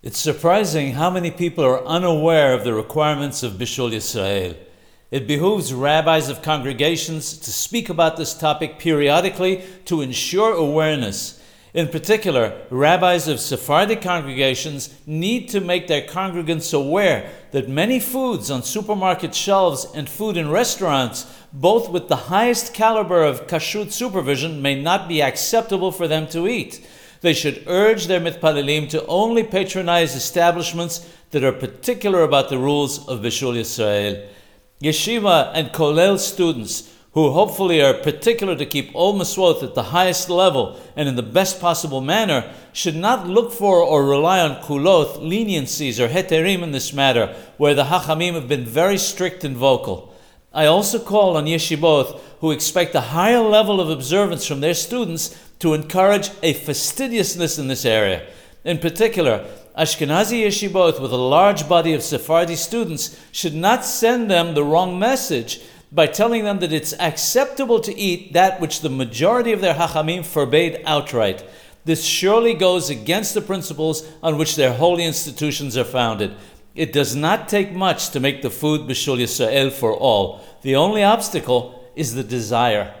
It's surprising how many people are unaware of the requirements of Bishul Yisrael. It behooves rabbis of congregations to speak about this topic periodically to ensure awareness. In particular, rabbis of Sephardic congregations need to make their congregants aware that many foods on supermarket shelves and food in restaurants, both with the highest caliber of kashrut supervision, may not be acceptable for them to eat they should urge their mitpalelim to only patronize establishments that are particular about the rules of Bishul Yisrael. Yeshiva and Kollel students who hopefully are particular to keep all Maswot at the highest level and in the best possible manner, should not look for or rely on kuloth, leniencies, or heterim in this matter, where the hachamim have been very strict and vocal. I also call on yeshivot who expect a higher level of observance from their students to encourage a fastidiousness in this area. In particular, Ashkenazi yeshivot with a large body of Sephardi students should not send them the wrong message by telling them that it's acceptable to eat that which the majority of their hachamim forbade outright. This surely goes against the principles on which their holy institutions are founded. It does not take much to make the food Bishul Yisrael for all. The only obstacle is the desire.